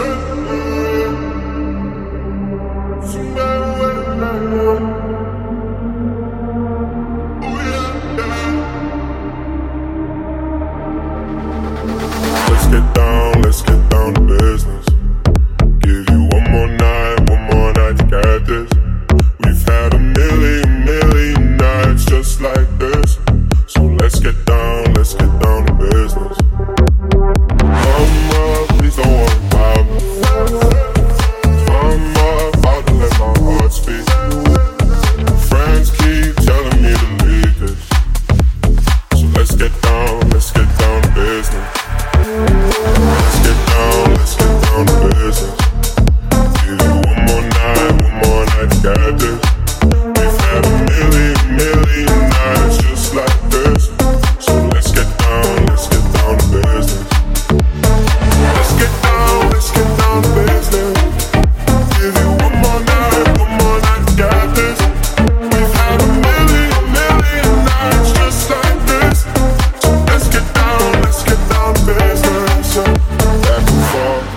Listen.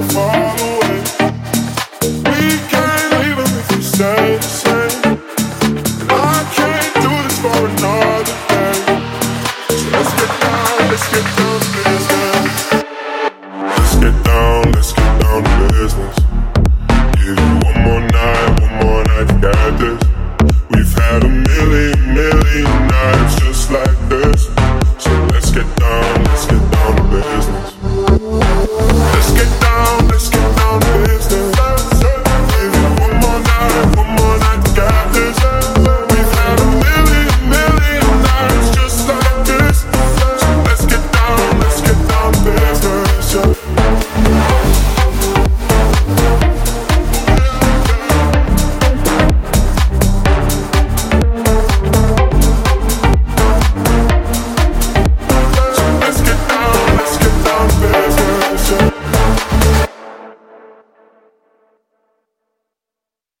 before.